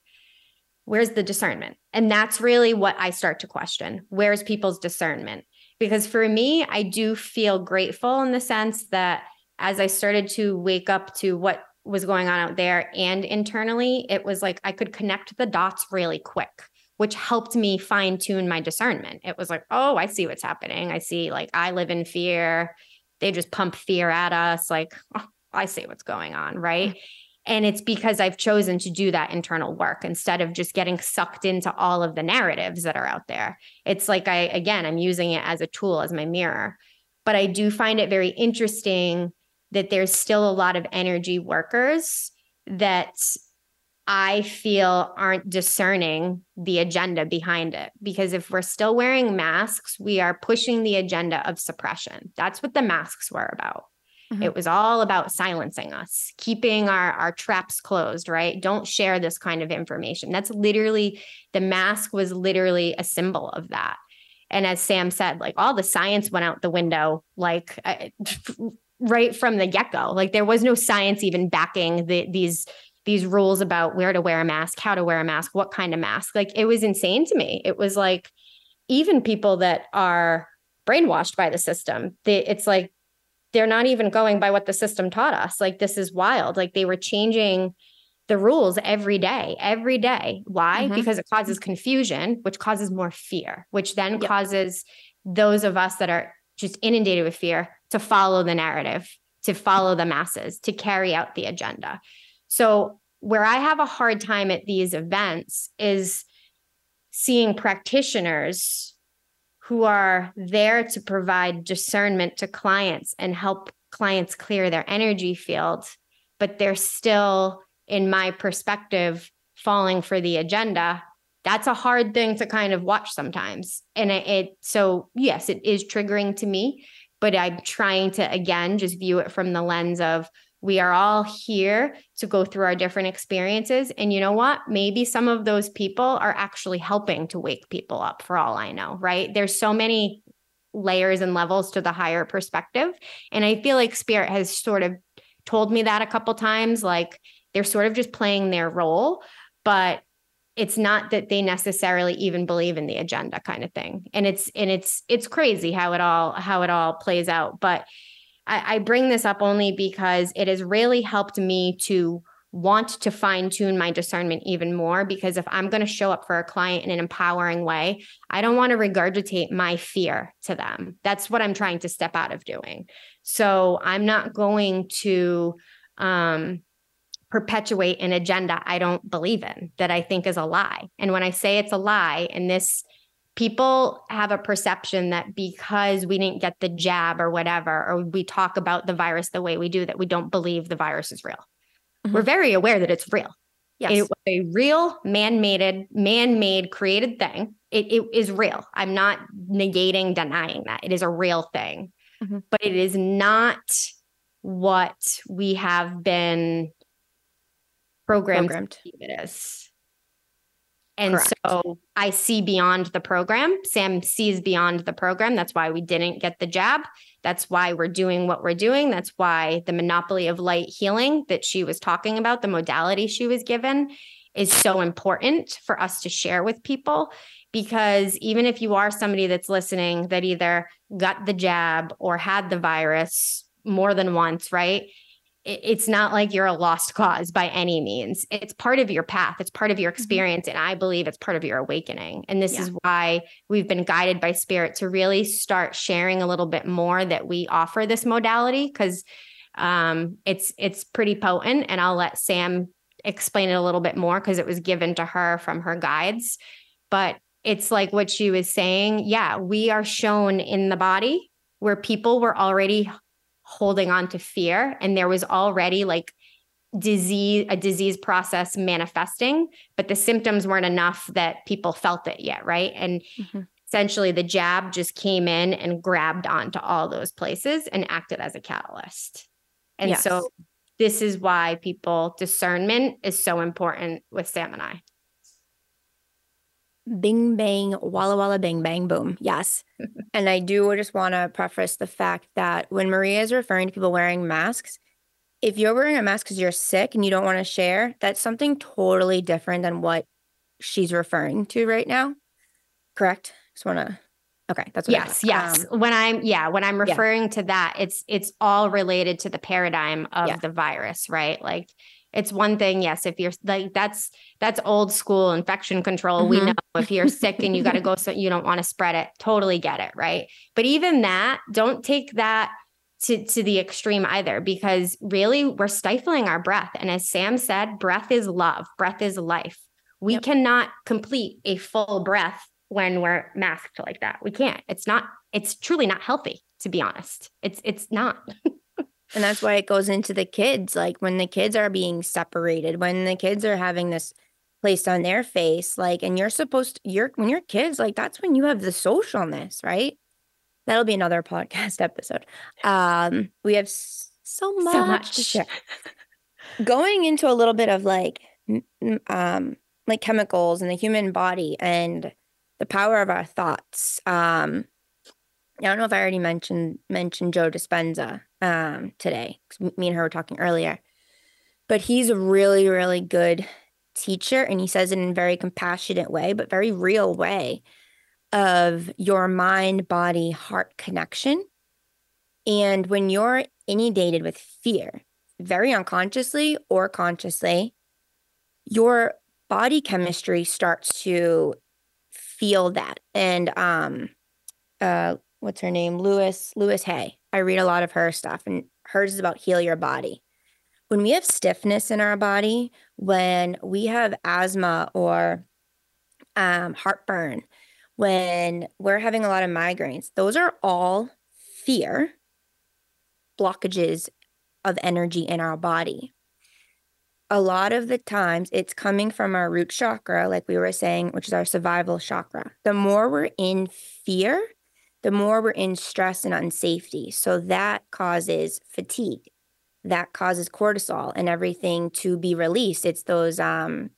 where's the discernment? And that's really what I start to question. Where's people's discernment? Because for me, I do feel grateful in the sense that as I started to wake up to what was going on out there and internally, it was like I could connect the dots really quick, which helped me fine tune my discernment. It was like, oh, I see what's happening. I see, like, I live in fear. They just pump fear at us. Like, oh, I see what's going on. Right. Mm-hmm. And it's because I've chosen to do that internal work instead of just getting sucked into all of the narratives that are out there. It's like I, again, I'm using it as a tool, as my mirror. But I do find it very interesting that there's still a lot of energy workers that I feel aren't discerning the agenda behind it. Because if we're still wearing masks, we are pushing the agenda of suppression. That's what the masks were about. Mm-hmm. It was all about silencing us, keeping our, our traps closed, right? Don't share this kind of information. That's literally the mask was literally a symbol of that. And as Sam said, like all the science went out the window, like right from the get go. Like there was no science even backing the, these these rules about where to wear a mask, how to wear a mask, what kind of mask. Like it was insane to me. It was like even people that are brainwashed by the system, they, it's like they're not even going by what the system taught us. Like this is wild. Like they were changing the rules every day, every day. Why? Mm-hmm. Because it causes confusion, which causes more fear, which then yep. causes those of us that are just inundated with fear to follow the narrative, to follow the masses, to carry out the agenda. So, where I have a hard time at these events is seeing practitioners who are there to provide discernment to clients and help clients clear their energy field, but they're still, in my perspective, falling for the agenda. That's a hard thing to kind of watch sometimes. And it, it so, yes, it is triggering to me, but I'm trying to, again, just view it from the lens of we are all here to go through our different experiences. And you know what? Maybe some of those people are actually helping to wake people up for all I know, right? There's so many layers and levels to the higher perspective. And I feel like Spirit has sort of told me that a couple times. Like they're sort of just playing their role, but it's not that they necessarily even believe in the agenda kind of thing. And it's and it's it's crazy how it all how it all plays out. But I, I bring this up only because it has really helped me to want to fine tune my discernment even more because if I'm going to show up for a client in an empowering way, I don't want to regurgitate my fear to them. That's what I'm trying to step out of doing. So I'm not going to um, perpetuate an agenda I don't believe in that I think is a lie. And when I say it's a lie, and this people have a perception that because we didn't get the jab or whatever, or we talk about the virus the way we do, that we don't believe the virus is real. Mm-hmm. We're very aware that it's real. Yes. It was a real man-made, man-made created thing. It, it is real. I'm not negating, denying that. It is a real thing. Mm-hmm. But it is not what we have been programmed, programmed. it is. And Correct. so I see beyond the program. Sam sees beyond the program. That's why we didn't get the jab. That's why we're doing what we're doing. That's why the monopoly of light healing that she was talking about, the modality she was given, is so important for us to share with people. Because even if you are somebody that's listening that either got the jab or had the virus more than once, right? It's not like you're a lost cause by any means. It's part of your path, it's part of your mm-hmm. experience. And I believe it's part of your awakening. And this yeah. is why we've been guided by spirit to really start sharing a little bit more that we offer this modality because um, it's it's pretty potent. And I'll let Sam explain it a little bit more because it was given to her from her guides. But it's like what she was saying. Yeah, we are shown in the body where people were already holding on to fear and there was already like disease a disease process manifesting but the symptoms weren't enough that people felt it yet right and mm-hmm. essentially the jab just came in and grabbed onto all those places and acted as a catalyst and yes. so this is why people discernment is so important with sam and i Bing bang, walla walla bang bang boom. Yes. and I do just want to preface the fact that when Maria is referring to people wearing masks, if you're wearing a mask because you're sick and you don't want to share, that's something totally different than what she's referring to right now. Correct? Just want to Okay, that's yes, yes. Um, when I'm yeah, when I'm referring yeah. to that, it's it's all related to the paradigm of yeah. the virus, right? Like it's one thing yes if you're like that's that's old school infection control. Mm-hmm. we know if you're sick and you got to go so you don't want to spread it. Totally get it right? But even that don't take that to to the extreme either because really we're stifling our breath. And as sam said breath is love breath is life. We yep. cannot complete a full breath when we're masked like that. We can't. It's not it's truly not healthy to be honest. It's it's not And that's why it goes into the kids. Like when the kids are being separated, when the kids are having this placed on their face, like, and you're supposed to, you're, when you're kids, like, that's when you have the socialness, right? That'll be another podcast episode. Um, we have so much, so much. to share. Going into a little bit of like, um, like chemicals in the human body and the power of our thoughts. Um, I don't know if I already mentioned mentioned Joe Dispenza um, today. Me and her were talking earlier, but he's a really really good teacher, and he says it in a very compassionate way, but very real way of your mind body heart connection. And when you're inundated with fear, very unconsciously or consciously, your body chemistry starts to feel that and um uh what's her name? Louise, Louise Hay. I read a lot of her stuff and hers is about heal your body. When we have stiffness in our body, when we have asthma or um, heartburn, when we're having a lot of migraines, those are all fear blockages of energy in our body. A lot of the times it's coming from our root chakra, like we were saying, which is our survival chakra. The more we're in fear, the more we're in stress and unsafety. So that causes fatigue. That causes cortisol and everything to be released. It's those um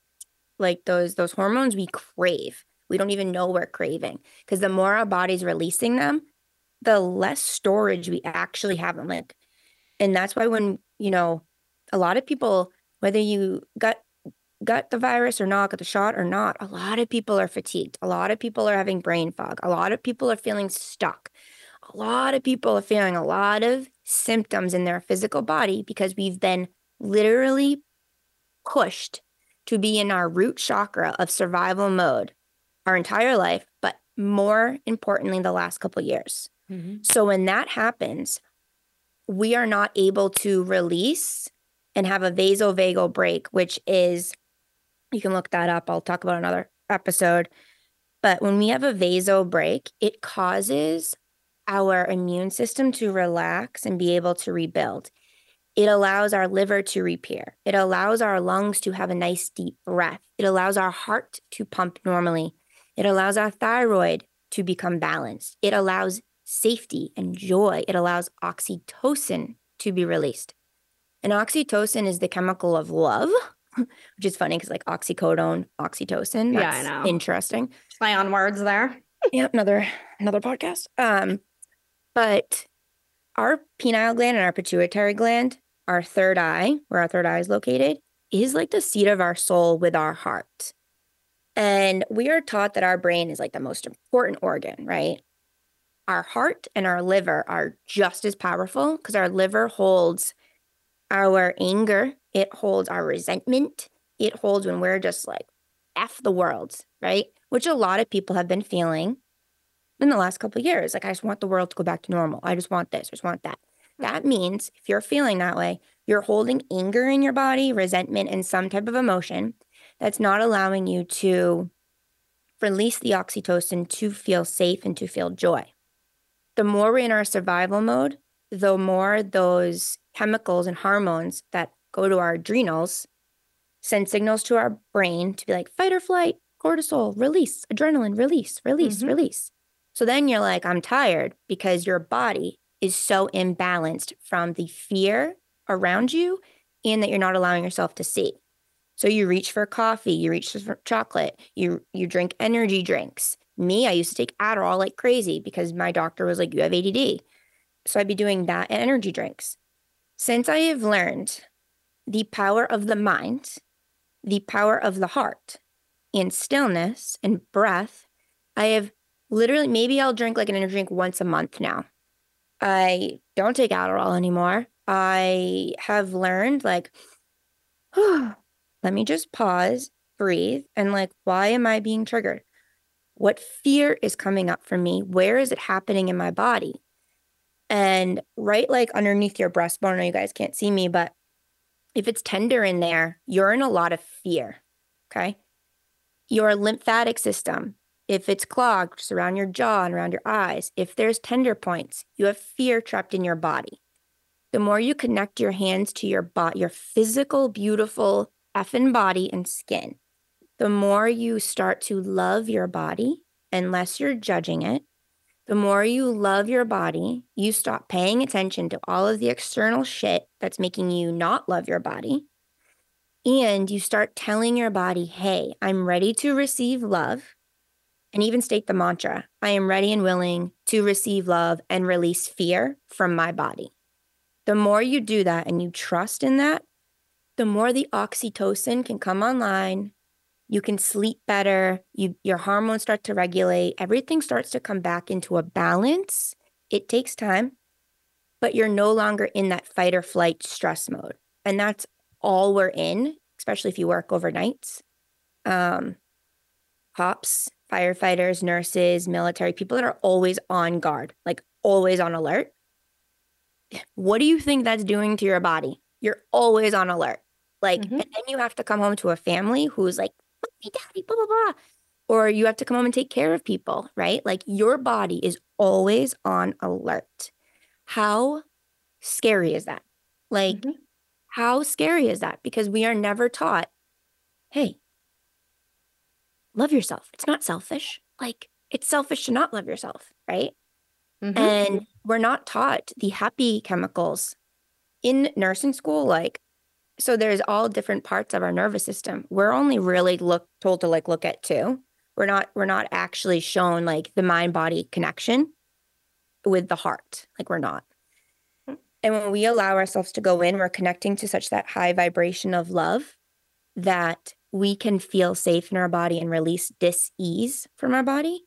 like those those hormones we crave. We don't even know we're craving because the more our body's releasing them, the less storage we actually have them. Like, and that's why when you know a lot of people, whether you got got the virus or not, got the shot or not, a lot of people are fatigued. A lot of people are having brain fog. A lot of people are feeling stuck. A lot of people are feeling a lot of symptoms in their physical body because we've been literally pushed to be in our root chakra of survival mode our entire life, but more importantly, the last couple years. Mm-hmm. So when that happens, we are not able to release and have a vasovagal break, which is, you can look that up. I'll talk about another episode. But when we have a vaso break, it causes our immune system to relax and be able to rebuild. It allows our liver to repair. It allows our lungs to have a nice deep breath. It allows our heart to pump normally. It allows our thyroid to become balanced. It allows safety and joy. It allows oxytocin to be released. And oxytocin is the chemical of love, which is funny because like oxycodone, oxytocin. yeah, I know. Interesting. Play on words there. yeah, another another podcast. Um, but our pineal gland and our pituitary gland, our third eye, where our third eye is located, is like the seat of our soul with our heart. And we are taught that our brain is like the most important organ, right? Our heart and our liver are just as powerful because our liver holds our anger, it holds our resentment, it holds when we're just like F the world, right? Which a lot of people have been feeling in the last couple years. Like, I just want the world to go back to normal. I just want this, I just want that. Hmm. That means if you're feeling that way, you're holding anger in your body, resentment, and some type of emotion that's not allowing you to release the oxytocin to feel safe and to feel joy. The more we're in our survival mode, the more those chemicals and hormones that go to our adrenals send signals to our brain to be like fight or flight, cortisol, release, adrenaline, release, release, mm-hmm. release. So then you're like, I'm tired because your body is so imbalanced from the fear around you and that you're not allowing yourself to see. So you reach for coffee, you reach for chocolate, you you drink energy drinks. Me, I used to take Adderall like crazy because my doctor was like, you have ADD. So I'd be doing that and energy drinks. Since I have learned the power of the mind, the power of the heart, and stillness and breath, I have literally maybe I'll drink like an energy drink once a month now. I don't take Adderall anymore. I have learned like, let me just pause, breathe, and like, why am I being triggered? What fear is coming up for me? Where is it happening in my body? And right like underneath your breastbone, I know you guys can't see me, but if it's tender in there, you're in a lot of fear. Okay. Your lymphatic system, if it's clogged, just around your jaw and around your eyes, if there's tender points, you have fear trapped in your body. The more you connect your hands to your body, your physical, beautiful effing body and skin, the more you start to love your body, unless you're judging it, the more you love your body, you stop paying attention to all of the external shit that's making you not love your body. And you start telling your body, hey, I'm ready to receive love and even state the mantra I am ready and willing to receive love and release fear from my body. The more you do that and you trust in that, the more the oxytocin can come online. You can sleep better. You, your hormones start to regulate. Everything starts to come back into a balance. It takes time, but you're no longer in that fight or flight stress mode. And that's all we're in, especially if you work overnights. Um, cops, firefighters, nurses, military, people that are always on guard, like always on alert. What do you think that's doing to your body? You're always on alert. Like, mm-hmm. and then you have to come home to a family who's like, mommy, daddy, blah, blah, blah. Or you have to come home and take care of people, right? Like, your body is always on alert. How scary is that? Like, mm-hmm. how scary is that? Because we are never taught, hey, love yourself. It's not selfish. Like it's selfish to not love yourself, right? Mm-hmm. And we're not taught the happy chemicals in nursing school. Like, so there's all different parts of our nervous system. We're only really look told to like look at two. We're not we're not actually shown like the mind body connection with the heart. Like we're not. And when we allow ourselves to go in, we're connecting to such that high vibration of love that we can feel safe in our body and release dis-ease from our body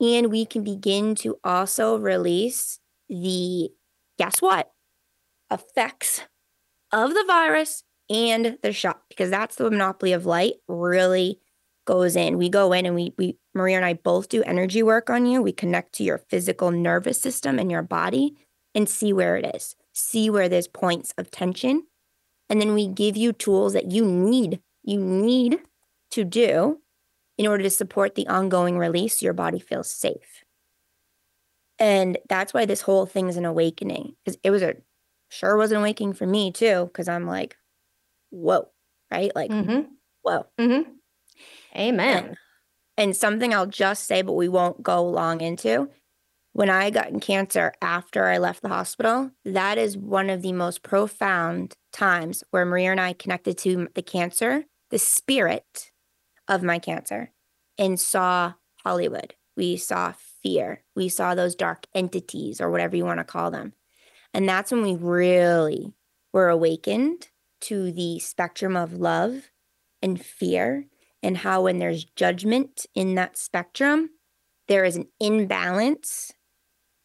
and we can begin to also release the guess what effects of the virus and the shot because that's the monopoly of light really goes in. We go in and we we Maria and I both do energy work on you. We connect to your physical nervous system and your body and see where it is. See where there's points of tension. And then we give you tools that you need, you need to do in order to support the ongoing release your body feels safe. And that's why this whole thing is an awakening because it was a sure wasn't awakening for me too because I'm like, whoa, right? Like, mm-hmm. whoa. Mm-hmm. Amen. And, and something I'll just say, but we won't go long into. When I got in cancer after I left the hospital, that is one of the most profound times where Maria and I connected to the cancer, the spirit of my cancer, and saw Hollywood. We saw fear. We saw those dark entities or whatever you want to call them. And that's when we really were awakened to the spectrum of love and fear, and how when there's judgment in that spectrum, there is an imbalance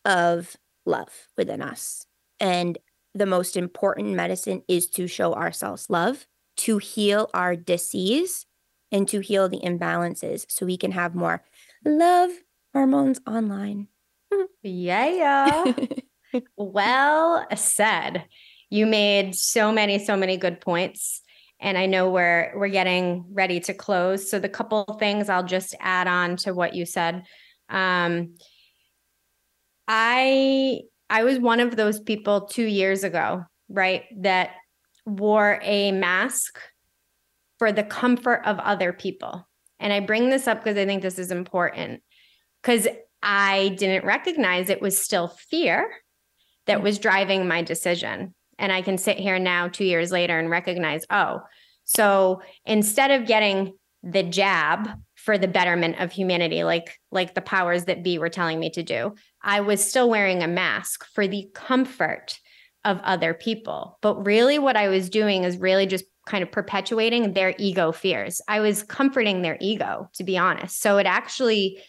of love within us. And the most important medicine is to show ourselves love, to heal our disease, and to heal the imbalances so we can have more love hormones online. yeah. well said. You made so many, so many good points. And I know we're we're getting ready to close. So the couple things I'll just add on to what you said. Um, I I was one of those people two years ago, right, that wore a mask for the comfort of other people. And I bring this up because I think this is important because I didn't recognize it was still fear that was driving my decision. And I can sit here now, two years later, and recognize, oh, so instead of getting the jab for the betterment of humanity, like like the powers that be were telling me to do, I was still wearing a mask for the comfort of other people. But really, what I was doing is really just kind of perpetuating their ego fears. I was comforting their ego, to be honest. So it actually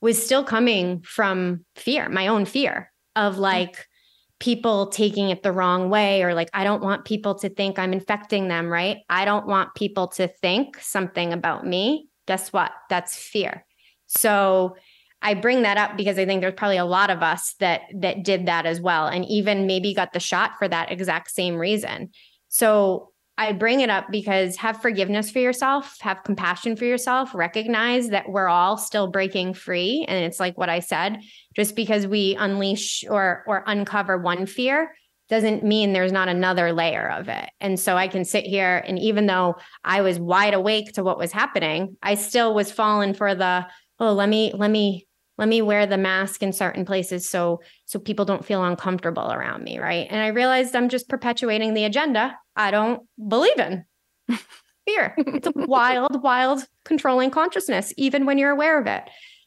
was still coming from fear, my own fear of hmm. like people taking it the wrong way, or like, I don't want people to think I'm infecting them, right? I don't want people to think something about me. Guess what? That's fear. So I bring that up because I think there's probably a lot of us that that did that as well and even maybe got the shot for that exact same reason. So I bring it up because have forgiveness for yourself, have compassion for yourself, recognize that we're all still breaking free. And it's like what I said, just because we unleash or or uncover one fear doesn't mean there's not another layer of it. And so I can sit here and even though I was wide awake to what was happening, I still was falling for the, oh, let me, let me let me wear the mask in certain places so so people don't feel uncomfortable around me right? And i realized i'm just perpetuating the agenda. I don't believe in fear. It's a wild wild controlling consciousness even when you're aware of it.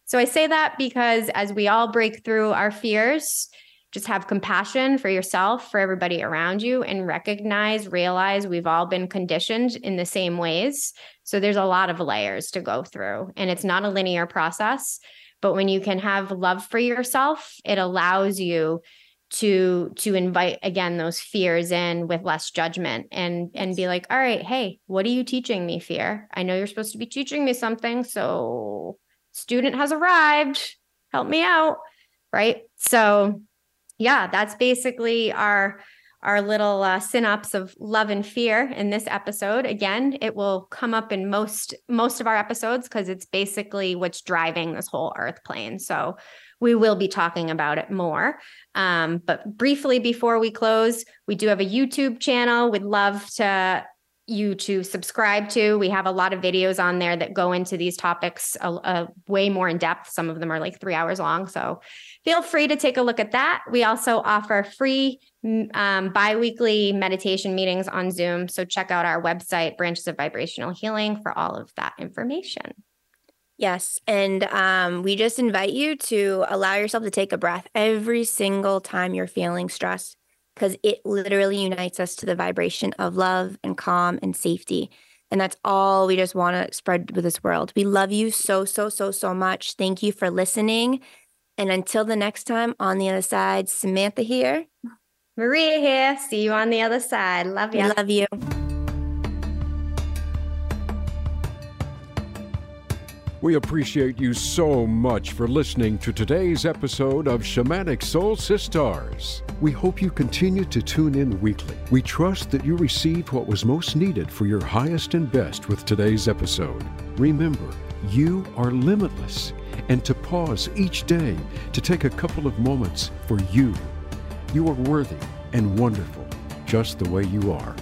So i say that because as we all break through our fears just have compassion for yourself for everybody around you and recognize realize we've all been conditioned in the same ways. So there's a lot of layers to go through and it's not a linear process but when you can have love for yourself, it allows you to to invite again those fears in with less judgment and and be like all right hey what are you teaching me fear? I know you're supposed to be teaching me something so student has arrived. Help me out. Right? So yeah that's basically our our little uh, synopsis of love and fear in this episode. Again, it will come up in most most of our episodes because it's basically what's driving this whole Earth plane. So we will be talking about it more. Um, but briefly before we close, we do have a YouTube channel. We'd love to you to subscribe to. We have a lot of videos on there that go into these topics a, a way more in depth. Some of them are like three hours long. So feel free to take a look at that. We also offer free um, bi-weekly meditation meetings on Zoom. So check out our website, Branches of Vibrational Healing, for all of that information. Yes. And um, we just invite you to allow yourself to take a breath every single time you're feeling stressed because it literally unites us to the vibration of love and calm and safety. And that's all we just want to spread with this world. We love you so, so, so, so much. Thank you for listening. And until the next time, on the other side, Samantha here. Maria here. See you on the other side. Love you. Love you. We appreciate you so much for listening to today's episode of Shamanic Soul Sisters. We hope you continue to tune in weekly. We trust that you received what was most needed for your highest and best with today's episode. Remember, you are limitless, and to pause each day to take a couple of moments for you. You are worthy and wonderful just the way you are.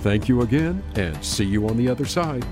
Thank you again, and see you on the other side.